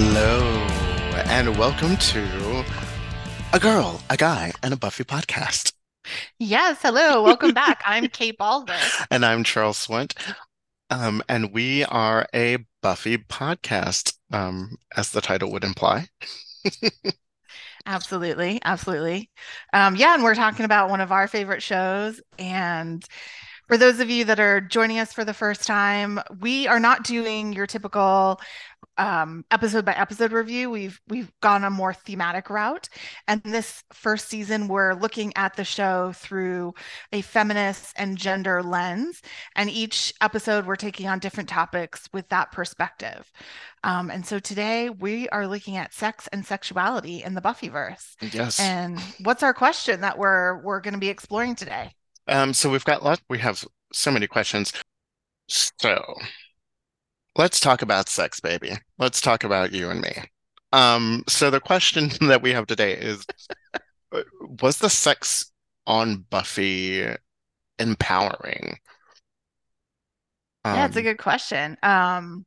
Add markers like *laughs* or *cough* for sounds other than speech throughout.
Hello, and welcome to A Girl, a Guy, and a Buffy podcast. Yes, hello, welcome back. I'm *laughs* Kate Balzer. And I'm Charles Swint. Um, and we are a Buffy podcast, um, as the title would imply. *laughs* Absolutely, absolutely. Um, yeah, and we're talking about one of our favorite shows. And for those of you that are joining us for the first time, we are not doing your typical um, episode by episode review. We've we've gone a more thematic route, and this first season we're looking at the show through a feminist and gender lens. And each episode we're taking on different topics with that perspective. Um, and so today we are looking at sex and sexuality in the Buffyverse. Yes. And what's our question that we're we're going to be exploring today? Um, so we've got lot. We have so many questions. So let's talk about sex, baby. Let's talk about you and me. Um, so the question *laughs* that we have today is was the sex on Buffy empowering? Yeah, it's a Um, good question. Um,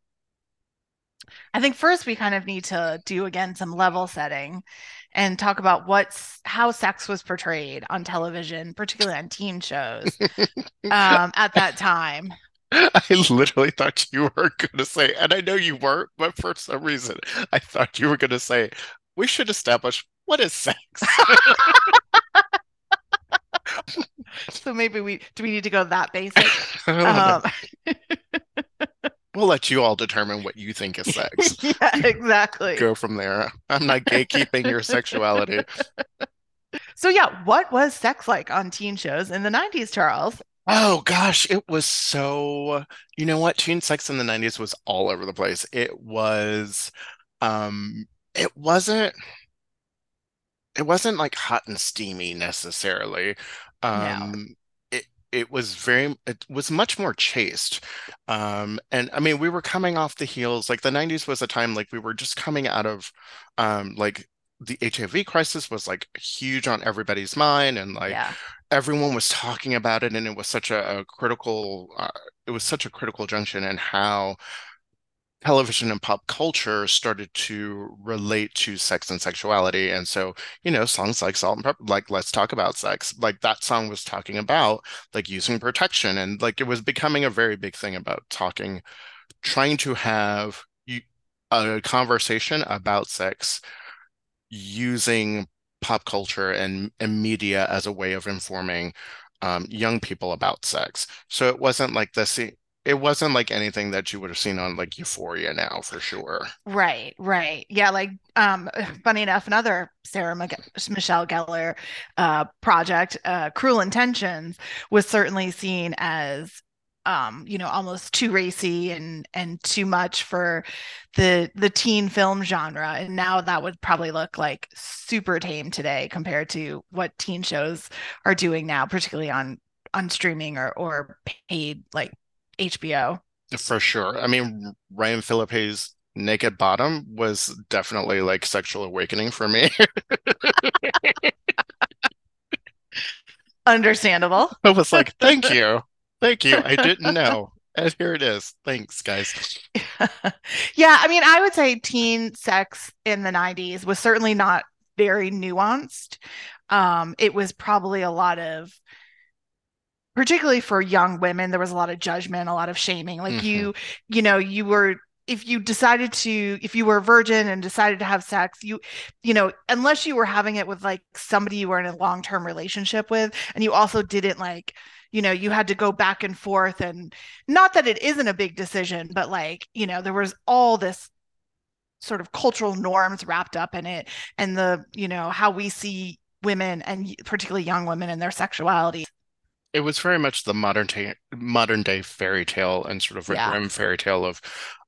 I think first we kind of need to do again some level setting and talk about what's how sex was portrayed on television, particularly on teen shows, *laughs* um, at that time. I literally thought you were going to say, and I know you weren't, but for some reason, I thought you were going to say, we should establish what is sex. *laughs* So maybe we do we need to go that basic? *laughs* Um, We'll let you all determine what you think is sex. *laughs* yeah, exactly. Go from there. I'm not gatekeeping your sexuality. *laughs* So yeah, what was sex like on teen shows in the 90s, Charles? Oh gosh, it was so, you know what? Teen sex in the 90s was all over the place. It was um it wasn't it wasn't like hot and steamy necessarily. No. Um it it was very it was much more chaste. Um and I mean we were coming off the heels like the 90s was a time like we were just coming out of um like the HIV crisis was like huge on everybody's mind and like Yeah. everyone was talking about it and it was such a, a critical uh, it was such a critical junction in how television and pop culture started to relate to sex and sexuality and so you know songs like Salt-N-Pepa like let's talk about sex like that song was talking about like using protection and like it was becoming a very big thing about talking trying to have a conversation about sex using pop culture and, and media as a way of informing um, young people about sex. So it wasn't like this, it wasn't like anything that you would have seen on like Euphoria now for sure. Right, right. Yeah, like um *sighs* funny enough, another Sarah Mag Michelle Gellar uh project, uh Cruel Intentions, was certainly seen as um, you know, almost too racy and and too much for the the teen film genre. And now that would probably look like super tame today compared to what teen shows are doing now, particularly on on streaming or or paid like HBO. For sure. I mean, Ryan Phillippe's Naked Bottom was definitely like sexual awakening for me. *laughs* Understandable. *laughs* I was like, thank you. Thank you. I didn't know. And here it is. Thanks, guys. *laughs* Yeah, I mean, I would say teen sex in the 90s was certainly not very nuanced. Um, it was probably a lot of, particularly for young women, there was a lot of judgment, a lot of shaming. Like Mhm. you, you know, you were if you decided to if you were a virgin and decided to have sex you you know unless you were having it with like somebody you were in a long-term relationship with and you also didn't like you know you had to go back and forth and not that it isn't a big decision but like you know there was all this sort of cultural norms wrapped up in it and the you know how we see women and particularly young women and their sexuality It was very much the modern day modern day fairy tale and sort of a yeah grim fairy tale of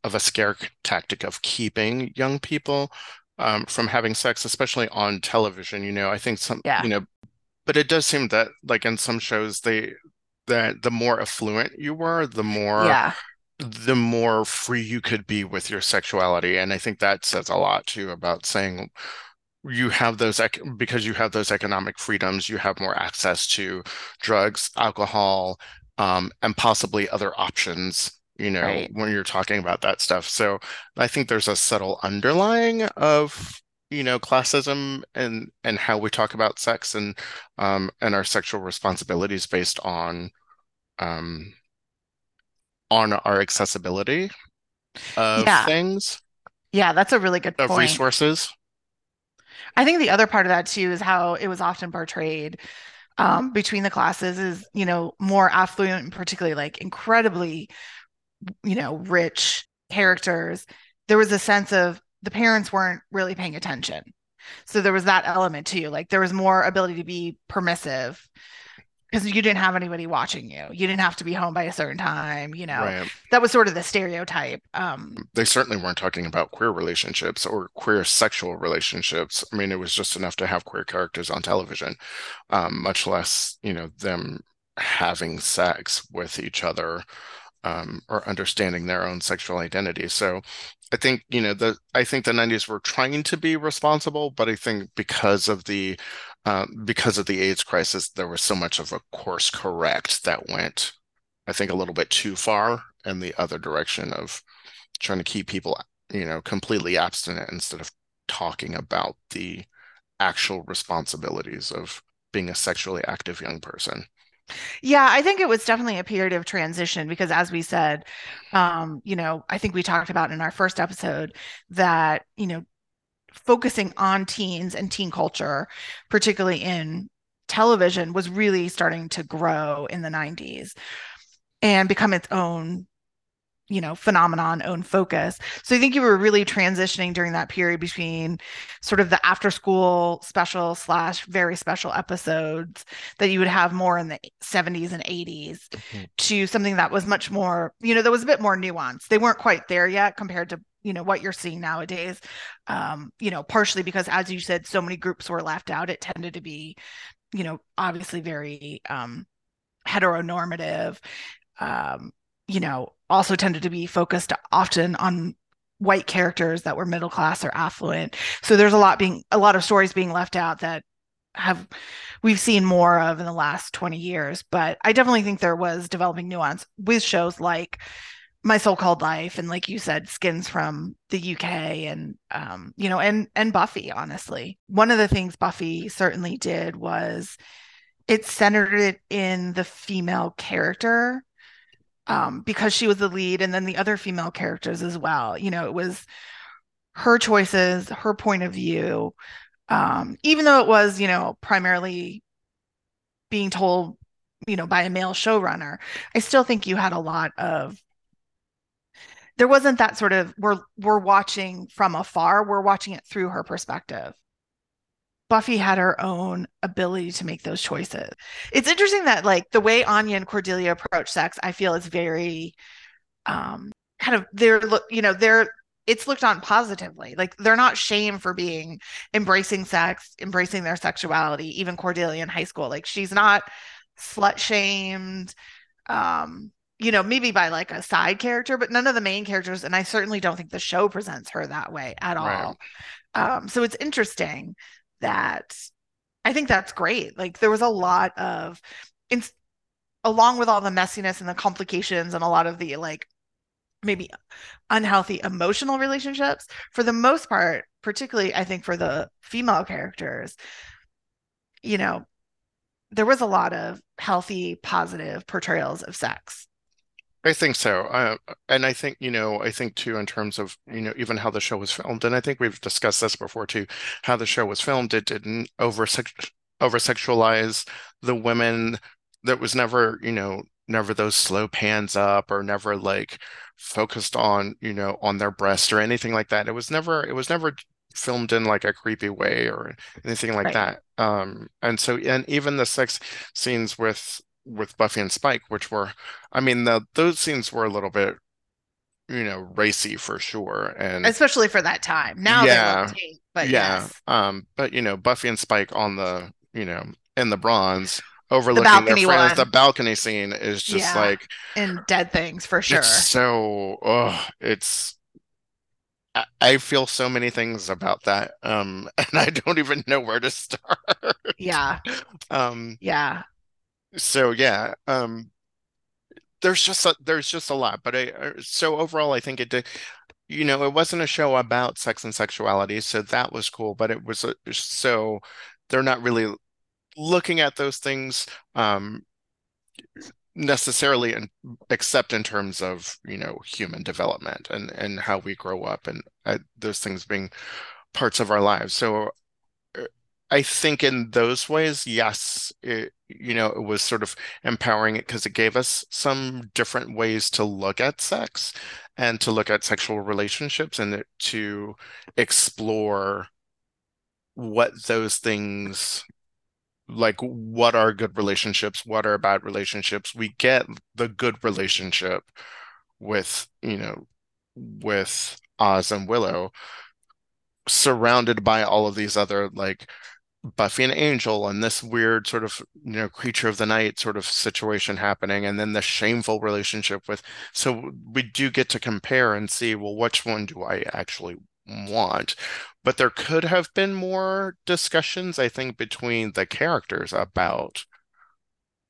of a scare tactic of keeping young people um, from having sex, especially on television. You know, I think some, yeah you know, but it does seem that like in some shows they that the more affluent you were, the more yeah the more free you could be with your sexuality. And I think that says a lot too about saying you have those ec because you have those economic freedoms, you have more access to drugs, alcohol, um, and possibly other options you know, Right. when you're talking about that stuff. So I think there's a subtle underlying of, you know, classism and and how we talk about sex and um and our sexual responsibilities based on um on our accessibility of Yeah. things, Yeah, that's a really good point. of point. resources. I think the other part of that too is how it was often portrayed um, between the classes is, you know, more affluent and particularly like incredibly, you know, rich characters. There was a sense of the parents weren't really paying attention. So there was that element too. Like there was more ability to be permissive because you didn't have anybody watching you. You didn't have to be home by a certain time, you know. Right. That was sort of the stereotype. Um, They certainly weren't talking about queer relationships or queer sexual relationships. I mean, it was just enough to have queer characters on television, um, much less, you know, them having sex with each other um, or understanding their own sexual identity. So I think, you know, the I think the 90s were trying to be responsible, but I think because of the uh, because of the AIDS crisis, there was so much of a course correct that went, I think, a little bit too far in the other direction of trying to keep people, you know, completely abstinent instead of talking about the actual responsibilities of being a sexually active young person. Yeah, I think it was definitely a period of transition because, as we said, um, you know, I think we talked about in our first episode that, you know, focusing on teens and teen culture, particularly in television, was really starting to grow in the 90s and become its own you know phenomenon own focus so i think you were really transitioning during that period between sort of the after school special slash very special episodes that you would have more in the 70s and 80s Mhm. to something that was much more you know that was a bit more nuanced they weren't quite there yet compared to you know what you're seeing nowadays um you know partially because as you said so many groups were left out it tended to be you know obviously very um heteronormative um you know also tended to be focused often on white characters that were middle class or affluent. So there's a lot being a lot of stories being left out that have we've seen more of in the last 20 years. But I definitely think there was developing nuance with shows like My So-Called Life and like you said, Skins from the UK and um, you know, and and Buffy, honestly. One of the things Buffy certainly did was it centered it in the female character um, because she was the lead, and then the other female characters as well. You know, it was her choices, her point of view, um, even though it was, you know, primarily being told, you know, by a male showrunner. I still think you had a lot of there wasn't that sort of we're we're watching from afar, we're watching it through her perspective. Buffy had her own ability to make those choices. It's interesting that like the way Anya and Cordelia approach sex, I feel is very um kind of they're you know, they're it's looked on positively. Like they're not shamed for being embracing sex, embracing their sexuality, even Cordelia in high school. Like she's not slut shamed. Um, you know, maybe by like a side character, but none of the main characters, and I certainly don't think the show presents her that way at Right. all. Um, so it's interesting that I think that's great. Like there was a lot of, in, along with all the messiness and the complications and a lot of the like maybe unhealthy emotional relationships, for the most part, particularly I think for the female characters, you know, there was a lot of healthy, positive portrayals of sex. I think so. Uh, and I think, you know, I think too, in terms of, you know, even how the show was filmed, and I think we've discussed this before too, how the show was filmed, it didn't over over sexualize the women. That was never, you know, never those slow pans up or never like focused on, you know, on their breast or anything like that. It was never, it was never filmed in like a creepy way or anything like Right. that. Um, and so, and even the sex scenes with with Buffy and Spike, which were, I mean, the those scenes were a little bit, you know, racy for sure. And Especially for that time. Now yeah, tame, but yeah. yes, Um, but you know, Buffy and Spike on the, you know, in the bronze the overlooking their balcony friends, the balcony scene is just Yeah, like and dead things for it's sure. so, oh, it's I, I feel so many things about that. Um, *laughs* and I don't even know where to start. Yeah, Um, yeah. So yeah, um, there's just a, there's just a lot, but I, uh, so overall, I think it did. You know, it wasn't a show about sex and sexuality, so that was cool. But it was a, so they're not really looking at those things um, necessarily, in, except in terms of you know human development and and how we grow up and uh, those things being parts of our lives. So I think in those ways, yes, it, you know, it was sort of empowering it because it gave us some different ways to look at sex and to look at sexual relationships and to explore what those things like what are good relationships, what are bad relationships. We get the good relationship with, you know, with Oz and Willow surrounded by all of these other like Buffy and Angel and this weird sort of you know creature of the night sort of situation happening and then the shameful relationship with so we do get to compare and see well which one do I actually want? But there could have been more discussions I think between the characters about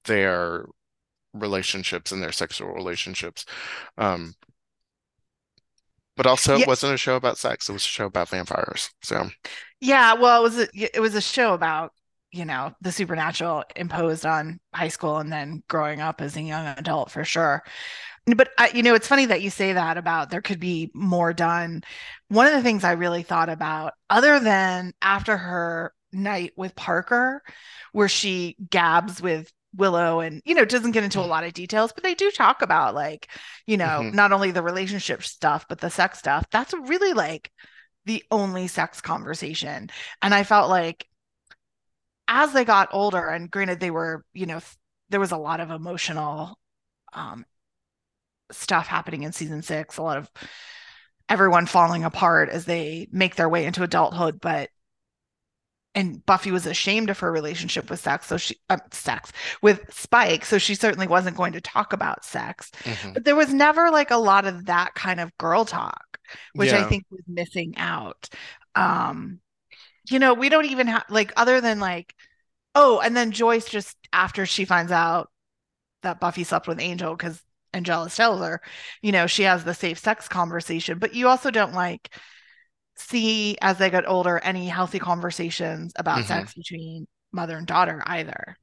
their relationships and their sexual relationships. Um but also it wasn't a show about sex it was a show about vampires so yeah. Well, it was a, it was a show about, you know, the supernatural imposed on high school and then growing up as a young adult for sure. But I, you know, it's funny that you say that about there could be more done. One of the things I really thought about, other than after her night with Parker, where she gabs with Willow and, you know, it doesn't get into a lot of details, but they do talk about like, you know, hmm not only the relationship stuff, but the sex stuff. That's really like the only sex conversation. And I felt like as they got older, and granted, they were, you know, there was a lot of emotional um, stuff happening in season six, a lot of everyone falling apart as they make their way into adulthood. But and Buffy was ashamed of her relationship with sex, so she uh, sex with Spike, so she certainly wasn't going to talk about sex. hmm But there was never like a lot of that kind of girl talk, which I think was missing out. Um, you know, we don't even have like other than like, oh, and then Joyce just after she finds out that Buffy slept with Angel because Angelus tells her, you know, she has the safe sex conversation, but you also don't like see as they get older any healthy conversations about hmm sex between mother and daughter either.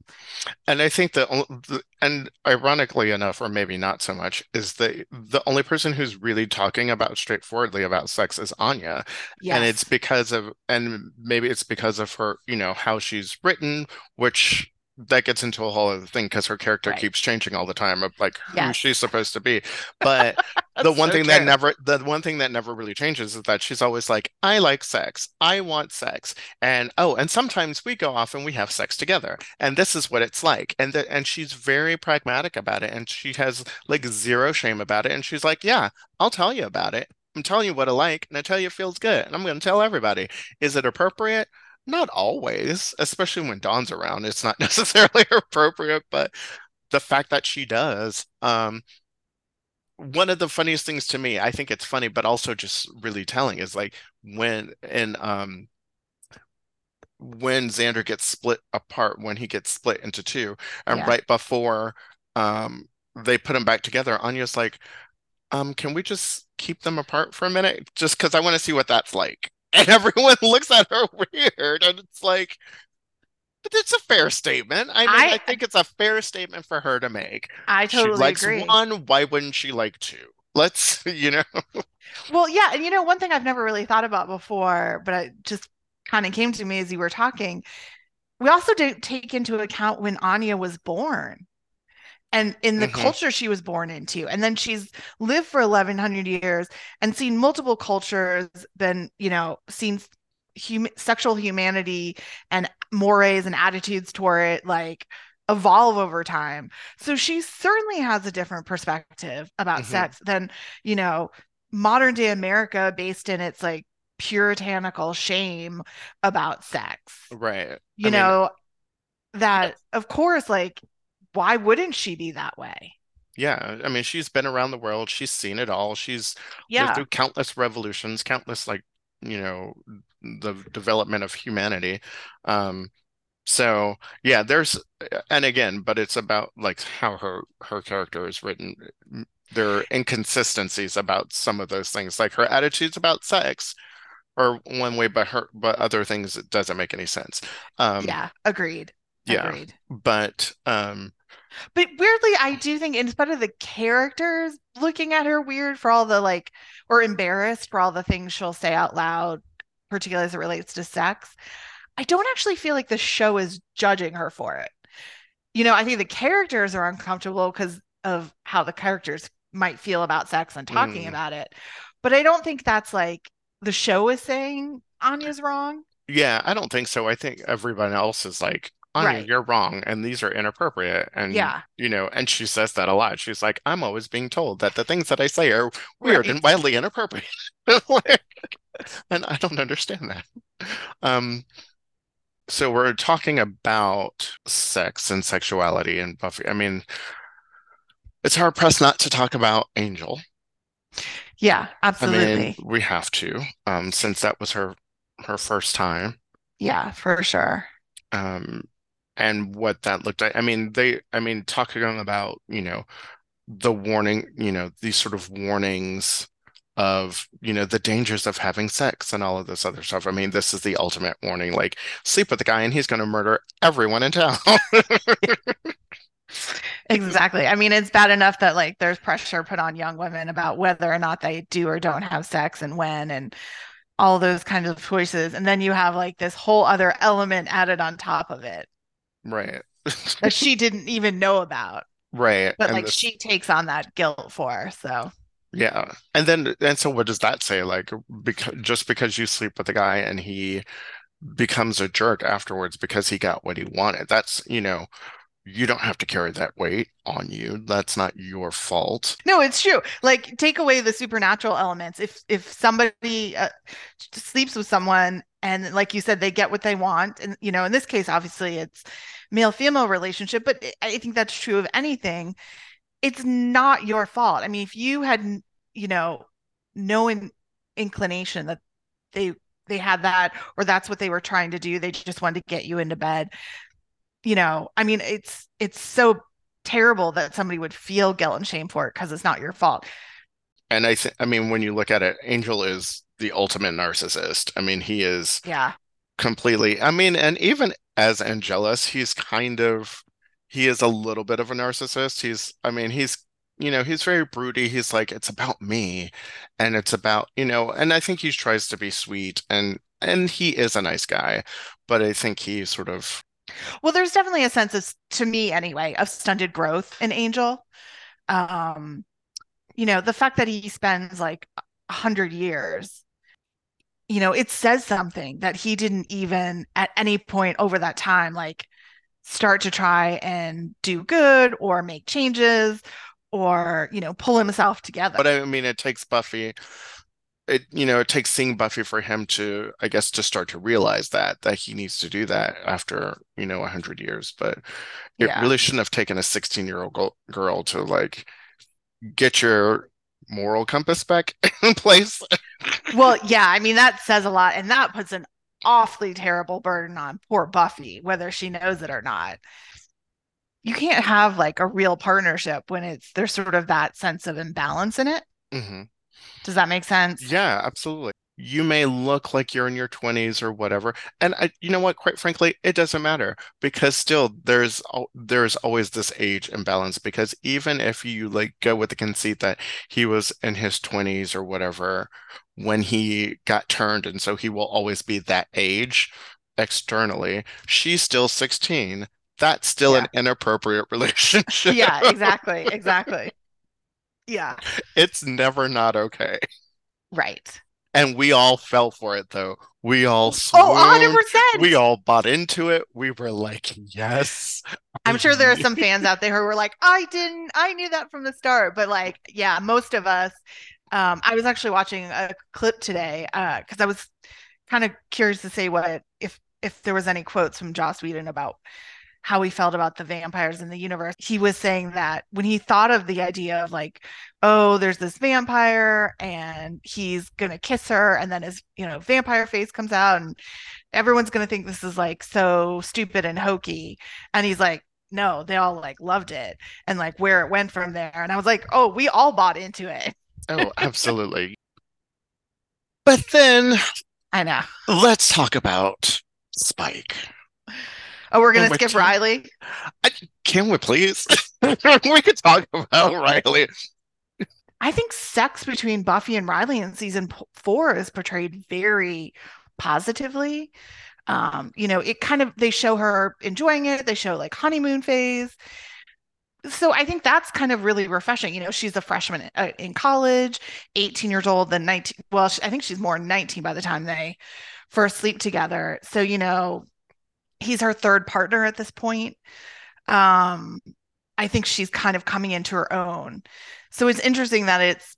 And I think that, the- and ironically enough, or maybe not so much, is the the only person who's really talking about straightforwardly about sex is Anya. And it's because of, and maybe it's because of her, you know, how she's written, which that gets into a whole other thing because her character right. keeps changing all the time of like who Yes, she's supposed to be. *laughs* But the one so thing that never, the one thing that never really changes is that she's always like, I like sex. I want sex. And oh, and sometimes we go off and we have sex together. And this is what it's like. And that and she's very pragmatic about it. And she has like zero shame about it. And she's like, yeah, I'll tell you about it. I'm telling you what I like, and I tell you it feels good. And I'm going to tell everybody. Is it appropriate? Not always, especially when Dawn's around. It's not *laughs* necessarily appropriate, but the fact that she does, um, one of the funniest things to me, I think it's funny, but also just really telling is like when and um when Xander gets split apart, when he gets split into two, and Yeah. right before um they put them back together, Anya's like, um, can we just keep them apart for a minute? Just because I want to see what that's like. And everyone *laughs* looks at her weird, and it's like, but it's a fair statement. I mean, I I think it's a fair statement for her to make. I She totally likes agree. one, why wouldn't she like two? Let's, *laughs* you know. Well, yeah, and you know, one thing I've never really thought about before, but it just kind of came to me as you were talking. We also didn't take into account when Anya was born and in the hmm culture she was born into. And then she's lived for 1100 years and seen multiple cultures, been, you know, seen hum- sexual humanity and mores and attitudes toward it like evolve over time. So she certainly has a different perspective about hmm sex than, you know, modern day America based in its like puritanical shame about sex. Right. I You mean, know, that of course like why wouldn't she be that way? yeah. I mean, she's been around the world. She's seen it all. She's lived Yeah. through countless revolutions, countless like, you know, the development of humanity. Um, So yeah, there's and again, but it's about like how her her character is written. There are inconsistencies about some of those things, like her attitudes about sex, or one way, but her but other things it doesn't make any sense. Um, Yeah, agreed. yeah, Agreed. but um, But weirdly, I do think in spite of the characters looking at her weird for all the like or embarrassed for all the things she'll say out loud, particularly as it relates to sex, I don't actually feel like the show is judging her for it. You know, I think the characters are uncomfortable because of how the characters might feel about sex and talking mm, about it. But I don't think that's like the show is saying Anya's wrong. yeah, I don't think so. I think everyone else is like, Anya, Right. you're wrong, and these are inappropriate, and Yeah. you know, and she says that a lot. She's like, I'm always being told that the things that I say are weird and wildly inappropriate. *laughs* And I don't understand that. Um, so we're talking about sex and sexuality and Buffy. I mean, it's hard pressed not to talk about Angel. Yeah, absolutely. I mean, we have to, um, since that was her her first time. Yeah, for sure. Um, and what that looked like. I mean, they, I mean, talking about, you know, the warning, you know, these sort of warnings of, you know, the dangers of having sex and all of this other stuff. I mean, this is the ultimate warning, like sleep with the guy and he's going to murder everyone in town. *laughs* Exactly. I mean, it's bad enough that like there's pressure put on young women about whether or not they do or don't have sex and when and all those kinds of choices. And then you have like this whole other element added on top of it Right. *laughs* that she didn't even know about, Right. but And like this, she takes on that guilt for. So, yeah. And then, and so what does that say? Like, because just because you sleep with a guy and he becomes a jerk afterwards because he got what he wanted, that's, you know, you don't have to carry that weight on you. That's not your fault. no, it's true. Like take away the supernatural elements. If if somebody uh, sleeps with someone and like you said they get what they want and you know, in this case obviously it's male female relationship, but I think that's true of anything it's not your fault. I mean, if you had, you know, no in, inclination that they they had that or that's what they were trying to do, they just wanted to get you into bed. You know, I mean, it's it's so terrible that somebody would feel guilt and shame for it because it's not your fault. And I think, I mean, when you look at it, Angel is the ultimate narcissist. I mean, he is Yeah. completely, I mean, and even as Angelus, he's kind of, he is a little bit of a narcissist. He's, I mean, he's, you know, he's very broody. He's like, it's about me and it's about, you know, and I think he tries to be sweet and, and he is a nice guy, but I think he sort of, Well, there's definitely a sense of, to me anyway, of stunted growth in Angel. Um, you know, the fact that he spends like a hundred years you know, it says something that he didn't even at any point over that time like start to try and do good or make changes or, you know, pull himself together. but I mean, it takes Buffy it you know it takes seeing Buffy for him to I guess to start to realize that that he needs to do that after you know a hundred years but it Yeah. really shouldn't have taken a 16 year old girl to like get your moral compass back *laughs* in place Well, yeah, I mean that says a lot and that puts an awfully terrible burden on poor Buffy whether she knows it or not. You can't have like a real partnership when it's there's sort of that sense of imbalance in it. hmm Does that make sense? Yeah, absolutely. You may look like you're in your 20s or whatever. And I, you know what, quite frankly, it doesn't matter because still there's there's always this age imbalance because even if you like go with the conceit that he was in his 20s or whatever when he got turned and so he will always be that age externally, she's still 16. That's still Yeah. an inappropriate *laughs* relationship. Yeah, exactly. Exactly. Yeah. It's never not okay. Right. And we all fell for it though. We all Oh, 100%. We all bought into it. We were like, yes. I'm sure there are some *laughs* fans out there who were like, I didn't, I knew that from the start. But like, yeah, most of us, um, I was actually watching a clip today uh, because I was kind of curious to say what if if there was any quotes from Joss Whedon about how he felt about the vampires in the universe. He was saying that when he thought of the idea of like, oh, there's this vampire and he's gonna kiss her, and then his, you know, vampire face comes out and everyone's gonna think this is like so stupid and hokey. And he's like, no, they all like loved it and like where it went from there. And I was like, oh, we all bought into it. oh, absolutely. *laughs* But then I know. Let's talk about Spike. Oh, we're gonna skip Riley. I, can we please? *laughs* we could talk about Riley. I think sex between Buffy and Riley in season four is portrayed very positively. Um, you know, it kind of they show her enjoying it. They show like honeymoon phase. So I think that's kind of really refreshing. You know, she's a freshman uh, in college, 18 years old, then 19. Well, I think she's more 19 by the time they first sleep together. So, you know, he's her third partner at this point. Um, I think she's kind of coming into her own. So it's interesting that it's,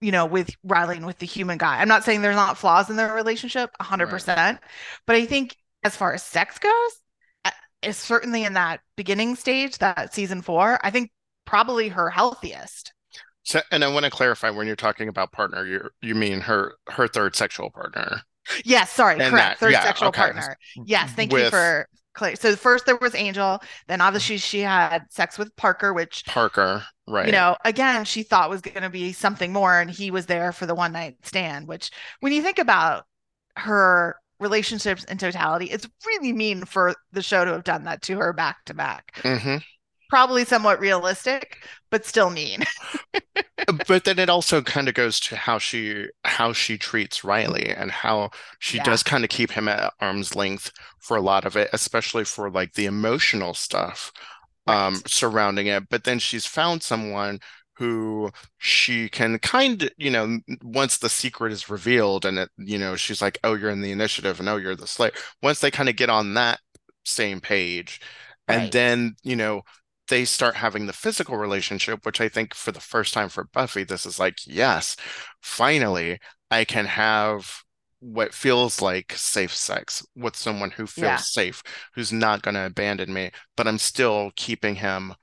you know, with Riley and with the human guy. I'm not saying there's not flaws in their relationship 100%, right. but I think as far as sex goes, is certainly in that beginning stage, that season four, I think probably her healthiest. So, and I want to clarify when you're talking about partner, you you mean her her third sexual partner. Yes, sorry, and correct. That, third yeah, sexual okay. partner. Yes, thank with, you for clear. So first there was Angel, then obviously mm. she had sex with Parker, which Parker, right? You know, again, she thought was going to be something more, and he was there for the one night stand. Which, when you think about her relationships in totality, it's really mean for the show to have done that to her back to back. Mm-hmm. Probably somewhat realistic, but still mean. *laughs* but then it also kind of goes to how she how she treats Riley and how she yeah. does kind of keep him at arm's length for a lot of it, especially for like the emotional stuff um surrounding it. But then she's found someone who she can kind of, you know, once the secret is revealed and it, you know, she's like, oh, you're in the initiative and oh, you're the Slayer. Once they kind of get on that same page, and right. then, you know, they start having the physical relationship, which I think for the first time for Buffy, this is like, yes, finally, I can have what feels like safe sex with someone who feels yeah. safe, who's not going to abandon me, but I'm still keeping him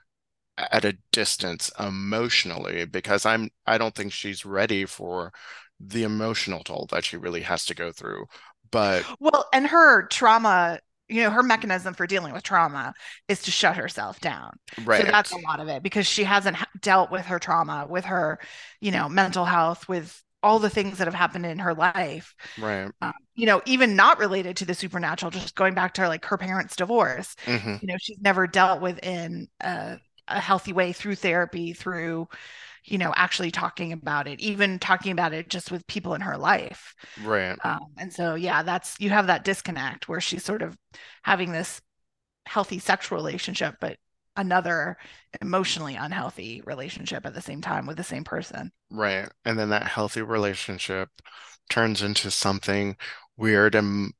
at a distance emotionally because I'm I don't think she's ready for the emotional toll that she really has to go through. But well, and her trauma you know her mechanism for dealing with trauma is to shut herself down. Right. so that's a lot of it because she hasn't dealt with her trauma with her you know mental health with all the things that have happened in her life. Right. Um, you know even not related to the supernatural just going back to her, like her parents divorce mm-hmm. you know she's never dealt with in a, a healthy way through therapy through you know actually talking about it even talking about it just with people in her life. Right. Um, and so yeah that's you have that disconnect where she's sort of having this healthy sexual relationship but another emotionally unhealthy relationship at the same time with the same person. Right. And then that healthy relationship turns into something weird and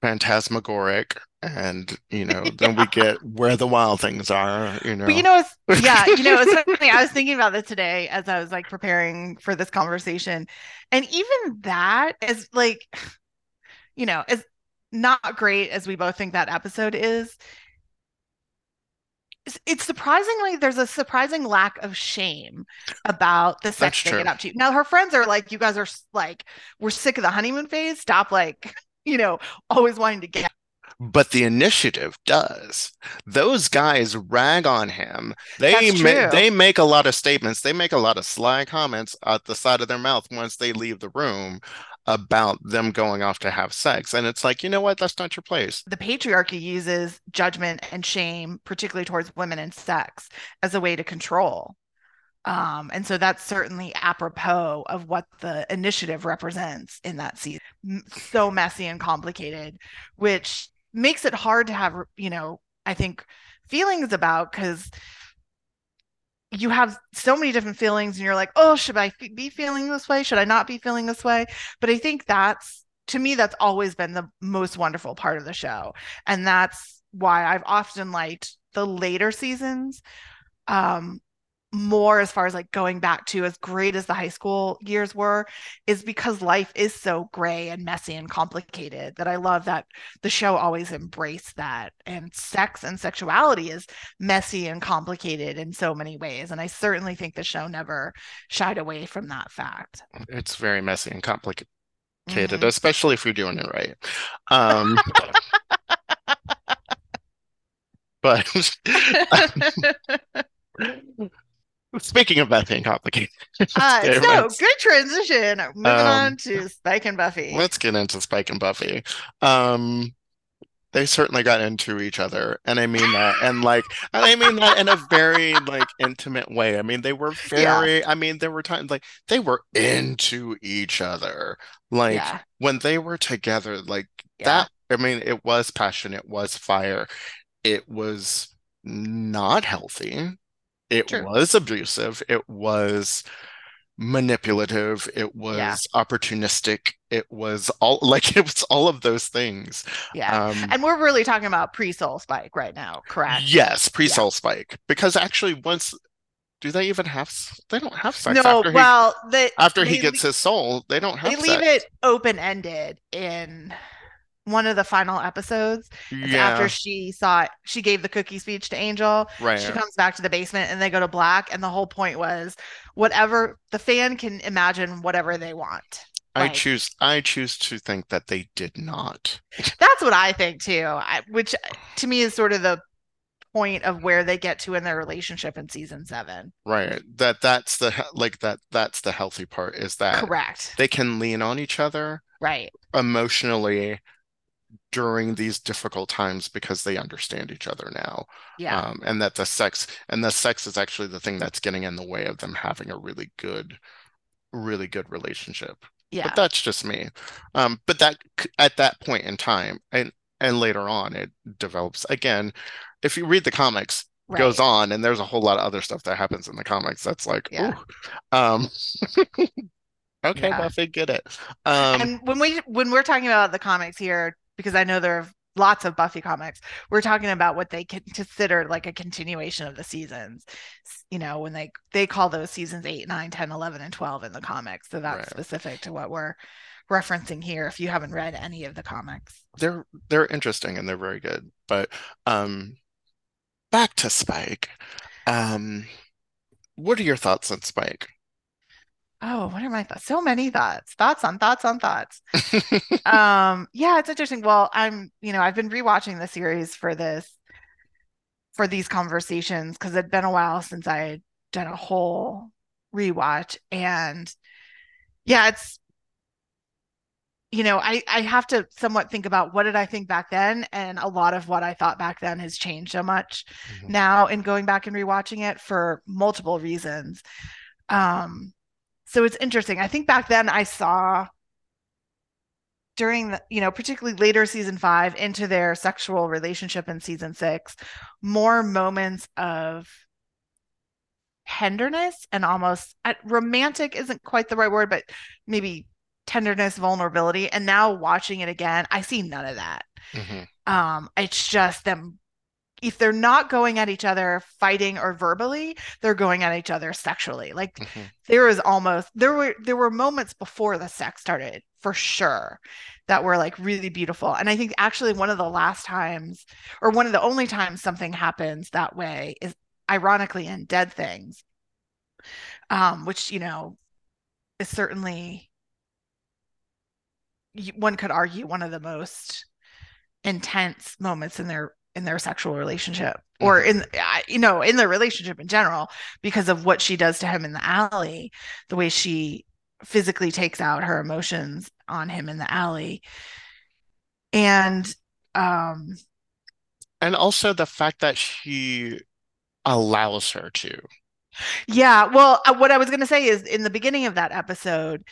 phantasmagoric and you *laughs* know then we get where the wild things are you know but you know it's *laughs* yeah you know it's funny i was thinking about this today as i was like preparing for this conversation and even that is like *sighs* you know as not great as we both think that episode is it's surprisingly there's a surprising lack of shame about the sex they get up to. Now her friends are like, you guys are like, we're sick of the honeymoon phase. Stop like *laughs* you know, always wanting to get. But the initiative does. Those guys rag on him. They ma- they make a lot of statements. They make a lot of sly comments at the side of their mouth once they leave the room about them going off to have sex. And it's like, you know what? That's not your place. The patriarchy uses judgment and shame, particularly towards women and sex, as a way to control. Um, and so that's certainly apropos of what the initiative represents in that season. So messy and complicated, which makes it hard to have, you know, I think feelings about because you have so many different feelings and you're like, oh, should I be feeling this way? Should I not be feeling this way? But I think that's, to me, that's always been the most wonderful part of the show. And that's why I've often liked the later seasons um, more as far as like going back to as great as the high school years were is because life is so gray and messy and complicated that I love that the show always embraced that and sex and sexuality is messy and complicated in so many ways and I certainly think the show never shied away from that fact. It's very messy and complicated, mm-hmm. especially if you're doing it right. Um *laughs* but *laughs* *laughs* Speaking of Buffy and complicated. *laughs* Uh, so good transition. Moving um, on to Spike and Buffy. Let's get into Spike and Buffy. Um, they certainly got into each other, and I mean that, *laughs* and like, and I mean that in a very like intimate way. I mean, they were very. Yeah. I mean, there were times like they were into each other. Like yeah. when they were together, like yeah. that. I mean, it was passion. It was fire. It was not healthy it True. was abusive. It was manipulative. It was yeah. opportunistic. It was all *laughs* like it was all of those things. Yeah. Um, and we're really talking about pre soul spike right now, correct? Yes, pre soul yeah. spike. Because actually, once do they even have they don't have sex no after well he, they, after he gets his soul they don't have they leave sex. it open ended in one of the final episodes. Yeah. After she saw it, she gave the cookie speech to Angel. Right. She comes back to the basement and they go to black. And the whole point was whatever the fan can imagine whatever they want. I choose I choose to think that they did not. *laughs* That's what I think too. I, which to me is sort of the point of where they get to in their relationship in season 7. Right. That that's the like that that's the healthy part is that Correct. They can lean on each other. Right. Emotionally during these difficult times because they understand each other now. Yeah. Um, and that the sex and the sex is actually the thing that's getting in the way of them having a really good, really good relationship. Yeah. But that's just me. Um, but that at that point in time and and later on it develops again. If you read the comics, right. goes on and there's a whole lot of other stuff that happens in the comics that's like, yeah. um *laughs* Okay, yeah. Buffy, get it. Um, and when we when we're talking about the comics here, because I know there are lots of Buffy comics. We're talking about what they consider like a continuation of the seasons. You know, when they they call those seasons 8, 9, 10, 11 and 12 in the comics. So that's right. specific to what we're referencing here if you haven't read any of the comics. They're they're interesting and they're very good. But um back to Spike. Um what are your thoughts on Spike? Oh, what are my thoughts? So many thoughts, thoughts on thoughts on thoughts. *laughs* um, yeah, it's interesting. Well, I'm, you know, I've been rewatching the series for this, for these conversations because it'd been a while since I had done a whole rewatch. And yeah, it's, you know, I, I have to somewhat think about what did I think back then? And a lot of what I thought back then has changed so much mm-hmm. now in going back and rewatching it for multiple reasons. Um, so it's interesting. I think back then I saw during the, you know, particularly later season five into their sexual relationship in season six, more moments of tenderness and almost uh, romantic isn't quite the right word, but maybe tenderness, vulnerability. And now watching it again, I see none of that. Mm-hmm. Um, it's just them if they're not going at each other fighting or verbally they're going at each other sexually like mm-hmm. there was almost there were there were moments before the sex started for sure that were like really beautiful and i think actually one of the last times or one of the only times something happens that way is ironically in dead things um which you know is certainly one could argue one of the most intense moments in their in their sexual relationship or mm-hmm. in you know in their relationship in general because of what she does to him in the alley the way she physically takes out her emotions on him in the alley and um and also the fact that she allows her to yeah well uh, what i was going to say is in the beginning of that episode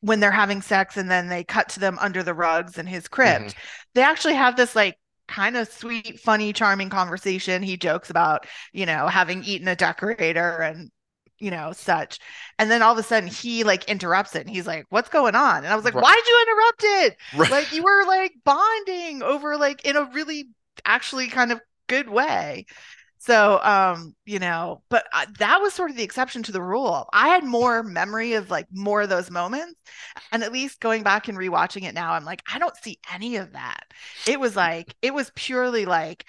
when they're having sex and then they cut to them under the rugs in his crypt mm-hmm. they actually have this like kind of sweet, funny, charming conversation. He jokes about, you know, having eaten a decorator and you know, such. And then all of a sudden he like interrupts it and he's like, What's going on? And I was like, right. Why'd you interrupt it? Right. Like you were like bonding over like in a really actually kind of good way. So, um, you know, but uh, that was sort of the exception to the rule. I had more memory of like more of those moments. And at least going back and rewatching it now, I'm like, I don't see any of that. It was like, it was purely like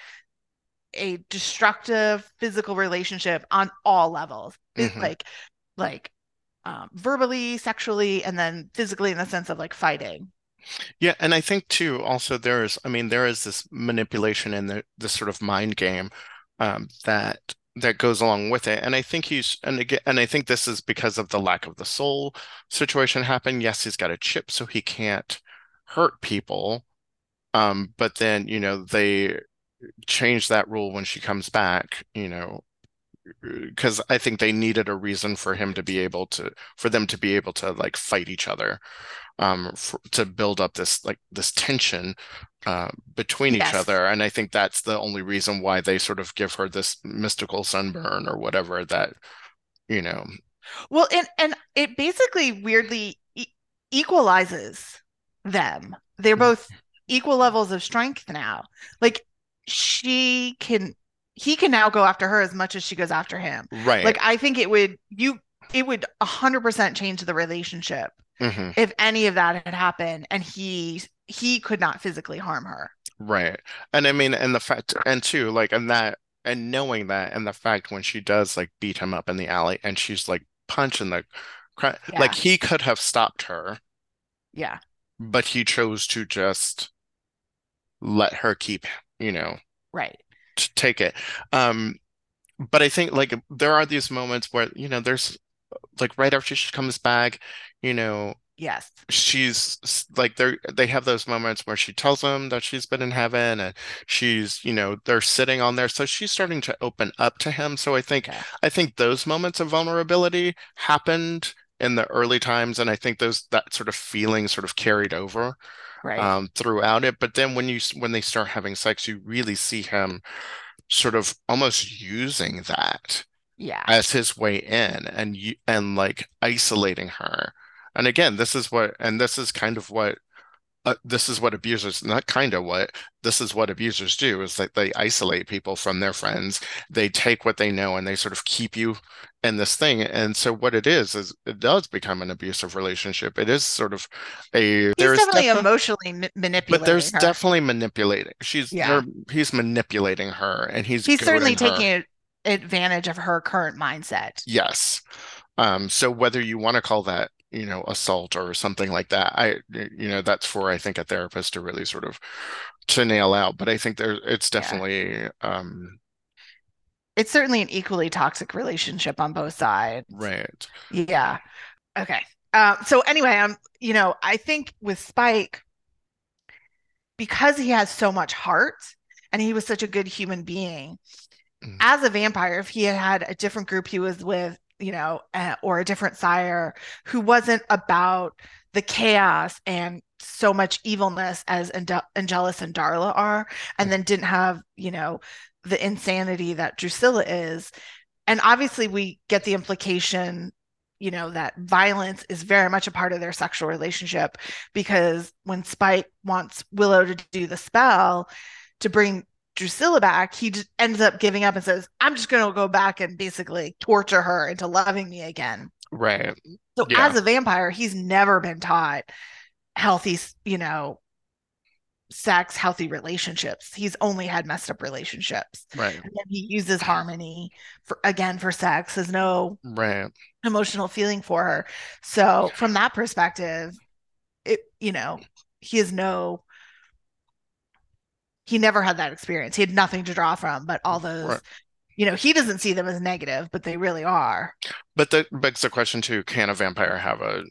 a destructive physical relationship on all levels. Mhm. Like, like, um, verbally, sexually, and then physically in the sense of like fighting. Yeah, and I think too, also there is, I mean, there is this manipulation and the this sort of mind game um, that that goes along with it. And I think he's, and again, and I think this is because of the lack of the soul situation happened. Yes, he's got a chip, so he can't hurt people. Um, but then, you know, they change that rule when she comes back, you know, because I think they needed a reason for him to be able to, for them to be able to like fight each other um, for, to build up this like this tension uh, between each other. And I think that's the only reason why they sort of give her this mystical sunburn or whatever that, you know, Well, and and it basically weirdly e equalizes them. They're both equal levels of strength now. Like she can, he can now go after her as much as she goes after him. right. Like I think it would you it would a hundred percent change the relationship hmm if any of that had happened and he he could not physically harm her. Right. And I mean, and the fact, and too, like, and that, and knowing that, and the fact when she does like beat him up in the alley and she's like punching the, cra- Yeah. like he could have stopped her, Yeah. but he chose to just let her keep, you know, Right. To take it. Um, but I think like there are these moments where, you know, there's like right after she comes back, you know, Yes. she's like they're they have those moments where she tells them that she's been in heaven and she's you know they're sitting on there so she's starting to open up to him so I think Okay. I think those moments of vulnerability happened in the early times and I think those that sort of feeling sort of carried over Right. um throughout it but then when you when they start having sex you really see him sort of almost using that yeah. as his way in and you and like isolating her. And again, this is what and this is kind of what uh, this is what abusers not kind of what this is what abusers do is that they isolate people from their friends. They take what they know and they sort of keep you in this thing. And so what it is is it does become an abusive relationship. It is sort of a He's there is definitely defi- emotionally ma- but there's her. definitely manipulating. she's yeah. he's manipulating her and he's He's certainly taking advantage of her current mindset. Yes. Um, so whether you want to call that, you know, assault or something like that, I, you know, that's for, I think, a therapist to really sort of to nail out. But I think there, it's Yeah. definitely, um, It's certainly an equally toxic relationship on both sides. right. Yeah. Okay. Um, so anyway, I'm, you know, I think with Spike, because he has so much heart and he was such a good human being, Mhm. as a vampire, if he had had a different group he was with, you know, uh, or a different sire who wasn't about the chaos and so much evilness as Ange- Angelus and Darla are, and then didn't have, you know, the insanity that Drusilla is. And obviously, we get the implication, you know, that violence is very much a part of their sexual relationship because when Spike wants Willow to do the spell to bring Drusilla back, he just ends up giving up and says, I'm just going to go back and basically torture her into loving me again. Right. So Yeah. as a vampire, he's never been taught healthy, you know, sex, healthy relationships. He's only had messed up relationships. Right. And then he uses harmony for again for sex. Has no Right. emotional feeling for her. So from that perspective, it you know, he has no he never had that experience. He had nothing to draw from, but all those Right. you know, he doesn't see them as negative, but they really are. But that begs the question too, can a vampire have a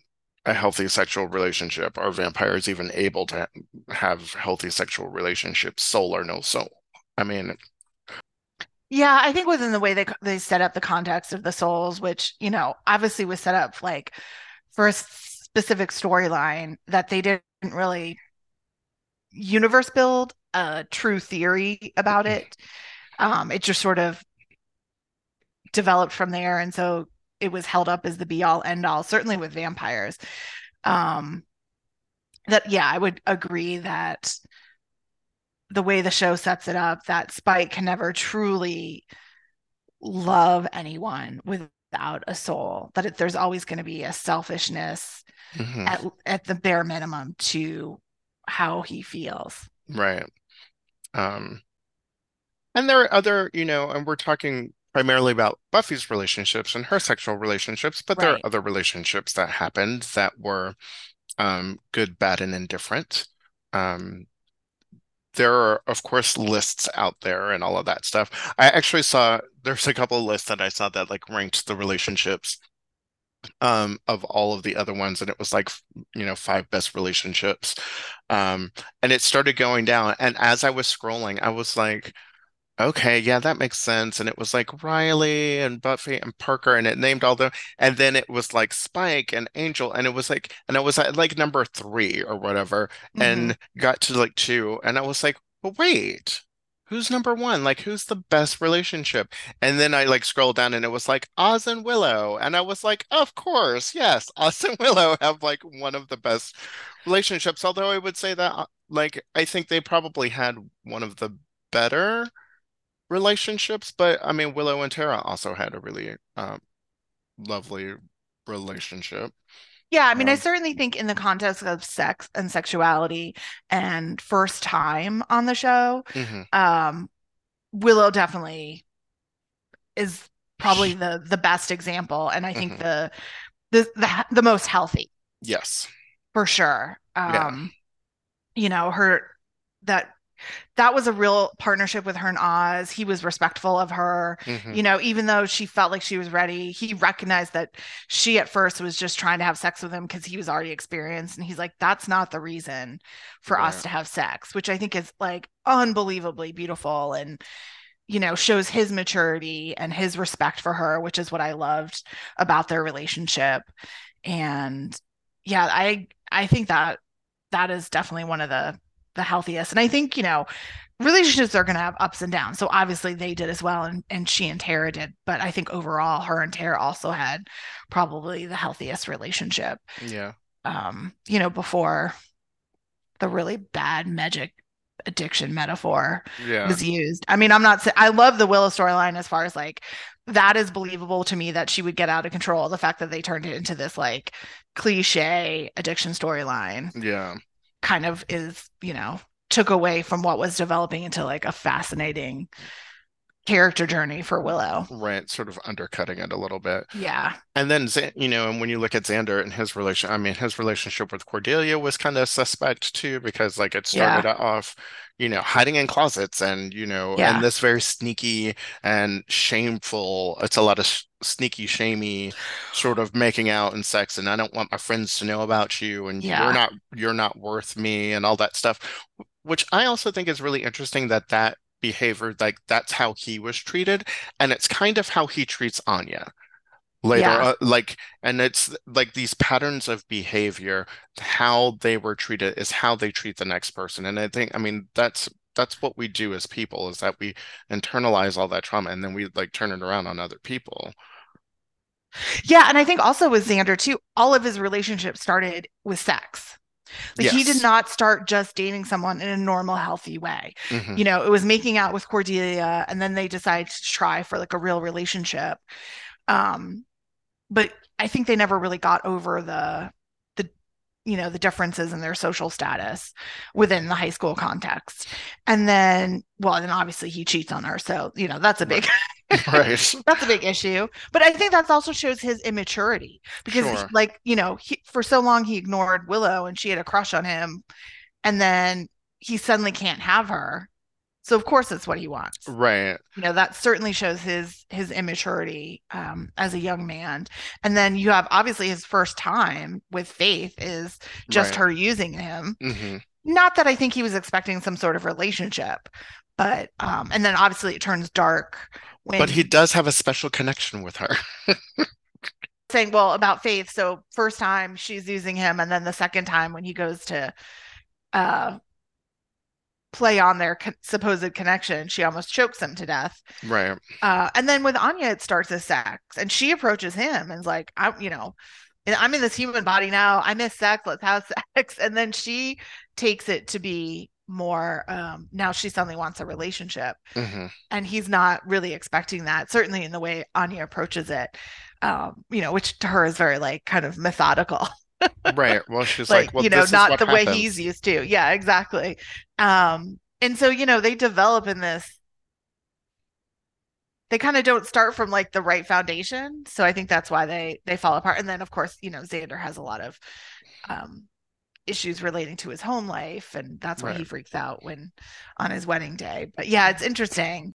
a healthy sexual relationship? Are vampires even able to have healthy sexual relationships, soul or no soul? I mean, Yeah, I think within the way they they set up the context of the souls, which, you know, obviously was set up like for a specific storyline that they didn't really universe build a true theory about it. Um, it just sort of developed from there, and so it was held up as the be all end all, certainly with vampires. Um, that yeah, I would agree that the way the show sets it up, that Spike can never truly love anyone without a soul, that it, there's always going to be a selfishness Mhm. at, at the bare minimum to how he feels. Right. Um, and there are other, you know, and we're talking primarily about Buffy's relationships and her sexual relationships, but there Right. are other relationships that happened that were um, good, bad, and indifferent. Um, there are, of course, lists out there and all of that stuff. I actually saw there's a couple of lists that I saw that like ranked the relationships um of all of the other ones and it was like you know five best relationships um and it started going down and as I was scrolling I was like okay yeah that makes sense and it was like Riley and Buffy and Parker and it named all them and then it was like Spike and Angel and it was like and I was at like number three or whatever Mhm. and got to like two and I was like wait who's number one like who's the best relationship and then I like scrolled down and it was like Oz and Willow. And I was like, of course, yes, *laughs* Oz and Willow have like one of the best relationships. Although I would say that uh, like I think they probably had one of the better relationships. But I mean, Willow and Tara also had a really um, lovely relationship. Yeah, I mean, I Um, certainly think in the context of sex and sexuality and first time on the show, mhm. um, Willow definitely is probably the the best example, and I think Mhm. the the the the most healthy Yes. for sure. Yeah. Um, you know, her that that was a real partnership with her and Oz. He was respectful of her. Mhm. You know, even though she felt like she was ready, he recognized that she at first was just trying to have sex with him because he was already experienced. And he's like, that's not the reason for us to have sex, which I think is like unbelievably beautiful and, you know, shows his maturity and his respect for her, which is what I loved about their relationship. And yeah, I I think that that is definitely one of the the healthiest. And I think, you know, relationships are going to have ups and downs. So obviously they did as well, and, and she and Tara did. But I think overall, her and Tara also had probably the healthiest relationship. Yeah. Um, you know, before the really bad magic addiction metaphor Yeah. was used. I mean, I'm not saying I love the Willow storyline as far as like that is believable to me that she would get out of control. The fact that they turned it into this like cliche addiction storyline Yeah. Kind of is, you know, took away from what was developing into like a fascinating character journey for Willow. Right. Sort of undercutting it a little bit. Yeah. And then, you know, and when you look at Xander and his relation, I mean, his relationship with Cordelia was kind of suspect too, because like it started off, you know, hiding in closets and, you know, Yeah. and this very sneaky and shameful, it's a lot of sneaky, shamey sort of making out and sex. And I don't want my friends to know about you and Yeah. you're not, you're not worth me and all that stuff, which I also think is really interesting that that behavior, like that's how he was treated. And it's kind of how he treats Anya later Yeah. uh, like and it's like these patterns of behavior how they were treated is how they treat the next person and i think i mean that's that's what we do as people is that we internalize all that trauma and then we like turn it around on other people Yeah. And I think also with Xander too, all of his relationships started with sex. Like he did not start just dating someone in a normal, healthy way. Mhm. You know, it was making out with Cordelia, and then they decided to try for like a real relationship. Um, but I think they never really got over the you know the differences in their social status within the high school context. And then, well, then obviously he cheats on her, so you know that's a big right *laughs* that's a big issue. But I think that also shows his immaturity because, Sure. like, you know, he, for so long he ignored Willow and she had a crush on him, and then he suddenly can't have her. So of course that's what he wants. right You know, that certainly shows his his immaturity um, as a young man. And then you have obviously his first time with Faith is just right her using him. hmm Not that I think he was expecting some sort of relationship, but um, and then obviously it turns dark when but he does have a special connection with her *laughs* saying, well, about Faith. So first time she's using him, and then the second time when he goes to uh play on their co- supposed connection, she almost chokes him to death. right Uh, and then with Anya, it starts as sex, and she approaches him and is like, "I'm, you know, I'm in this human body now. I miss sex. Let's have *laughs* sex." And then she takes it to be more um now she suddenly wants a relationship Mhm. and he's not really expecting that certainly in the way anya approaches it um you know which to her is very like kind of methodical *laughs* Right. Well, she's like, like, well, you know not the way he's used to yeah exactly um and so you know they develop in this they kind of don't start from like the right foundation so i think that's why they they fall apart and then of course you know xander has a lot of um issues relating to his home life and that's why he freaks out when on his wedding day but yeah it's interesting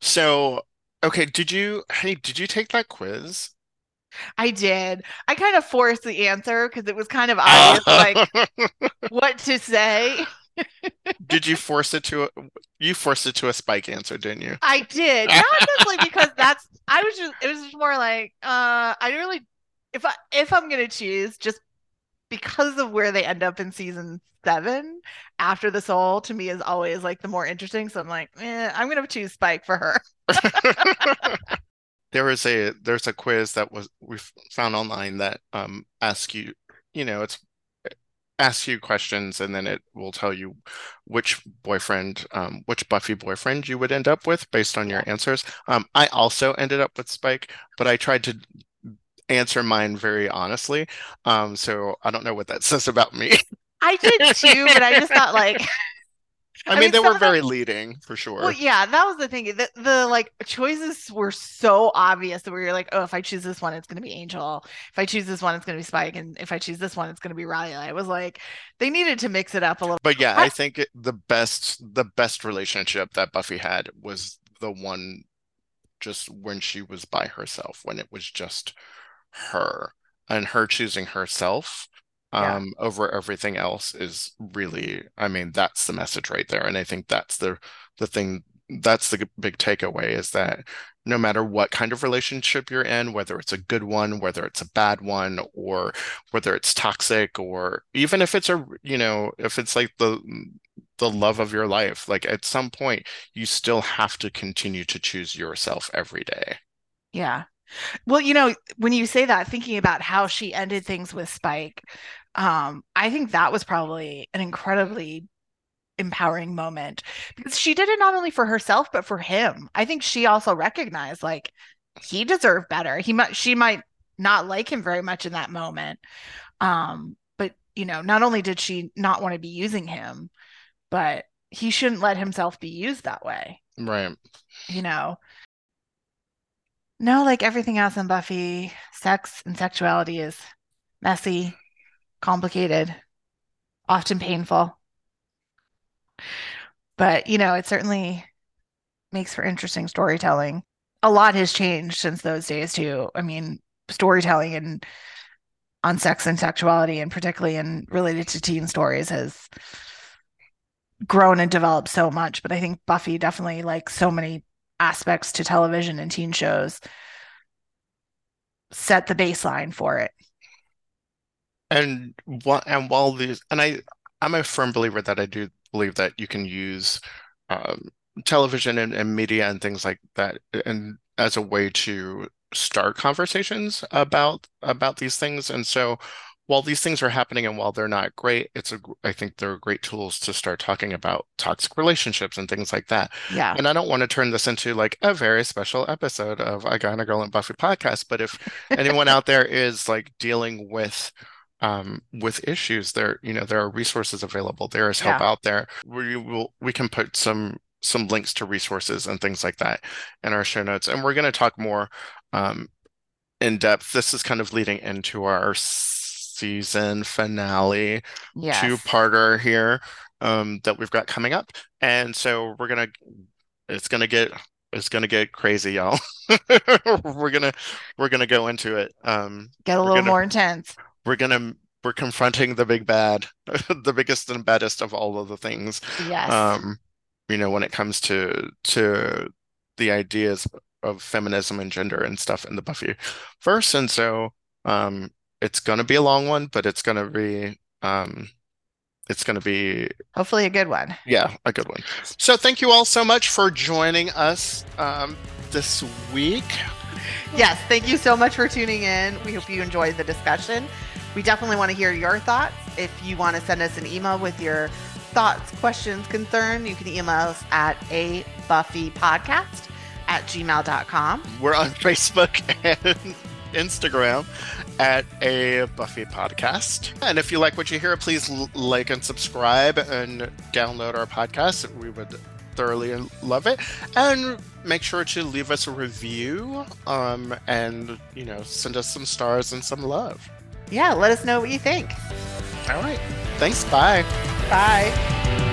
So, okay, did you, hey, did you take that quiz? I did i kind of forced the answer because it was kind of obvious like *laughs* what to say Did you force it to a, you forced it to a spike answer, didn't you? I did. Not necessarily *laughs* because that's I was just it was just more like uh I really if I if I'm gonna choose just because of where they end up in season seven after the soul to me is always like the more interesting. So I'm like, eh, I'm gonna choose Spike for her. *laughs* There is a there's a quiz that was we found online that um asks you, you know, it's asks you questions and then it will tell you which boyfriend, um, which Buffy boyfriend you would end up with based on your answers. Um, I also ended up with Spike, but I tried to answer mine very honestly. Um, so I don't know what that *laughs* says about me. I did too, but I just thought like *laughs* I I mean, mean, they were very leading for sure. well, yeah, that was the thing. The, the like choices were so obvious that we were like, oh, if I choose this one, it's gonna be Angel. If I choose this one, it's gonna be Spike, and if I choose this one, it's gonna be Riley. I was like, they needed to mix it up a little. But yeah, I- I think it, the best the best relationship that Buffy had was the one just when she was by herself, when it was just her and her choosing herself Yeah. um over everything else is really, I mean, that's the message right there. And I think that's the the thing that's the big takeaway is that no matter what kind of relationship you're in, whether it's a good one, whether it's a bad one, or whether it's toxic, or even if it's a, you know, if it's like the the love of your life, like at some point you still have to continue to choose yourself every day. Yeah. Well, you know, when you say that, thinking about how she ended things with Spike, um, I think that was probably an incredibly empowering moment because she did it not only for herself but for him. I think she also recognized like he deserved better. He might she might not like him very much in that moment. Um, but you know, not only did she not want to be using him, but he shouldn't let himself be used that way Right. you know. No, like everything else in Buffy, sex and sexuality is messy, complicated, often painful. But, you know, it certainly makes for interesting storytelling. A lot has changed since those days, too. I mean, storytelling and on sex and sexuality, and particularly in related to teen stories, has grown and developed so much. But I think Buffy definitely, like so many aspects to television and teen shows, set the baseline for it. And what and while these and I I'm a firm believer that I do believe that you can use um, television and, and media and things like that and as a way to start conversations about about these things. And so while these things are happening and while they're not great, it's a I think they're great tools to start talking about toxic relationships and things like that. Yeah. And I don't want to turn this into like a very special episode of I Got a Girl and Buffy podcast, but if *laughs* anyone out there is like dealing with um with issues, there, you know, there are resources available. There is help Yeah. out there. We will we can put some some links to resources and things like that in our show notes. And we're going to talk more um in depth. This is kind of leading into our season finale Yes. two-parter here um that we've got coming up. And so we're gonna it's gonna get it's gonna get crazy, y'all. *laughs* We're gonna we're gonna go into it. Um Get a little gonna- more intense. We're gonna we're confronting the big bad, *laughs* the biggest and baddest of all of the things. Yes. Um, you know, when it comes to to the ideas of feminism and gender and stuff in the Buffy verse. And so um it's gonna be a long one, but it's gonna be um it's gonna be Hopefully a good one. yeah, a good one. So thank you all so much for joining us um this week. Yes. Thank you so much for tuning in. We hope you enjoyed the discussion. We definitely want to hear your thoughts. If you want to send us an email with your thoughts, questions, concern, you can email us at a Buffy podcast at gmail.com. We're on *laughs* Facebook and Instagram at a Buffy podcast. And if you like what you hear, please like and subscribe and download our podcast. We would thoroughly love it. And make sure to leave us a review um, and, you know, send us some stars and some love. Yeah, let us know what you think. All right. Thanks. Bye. Bye.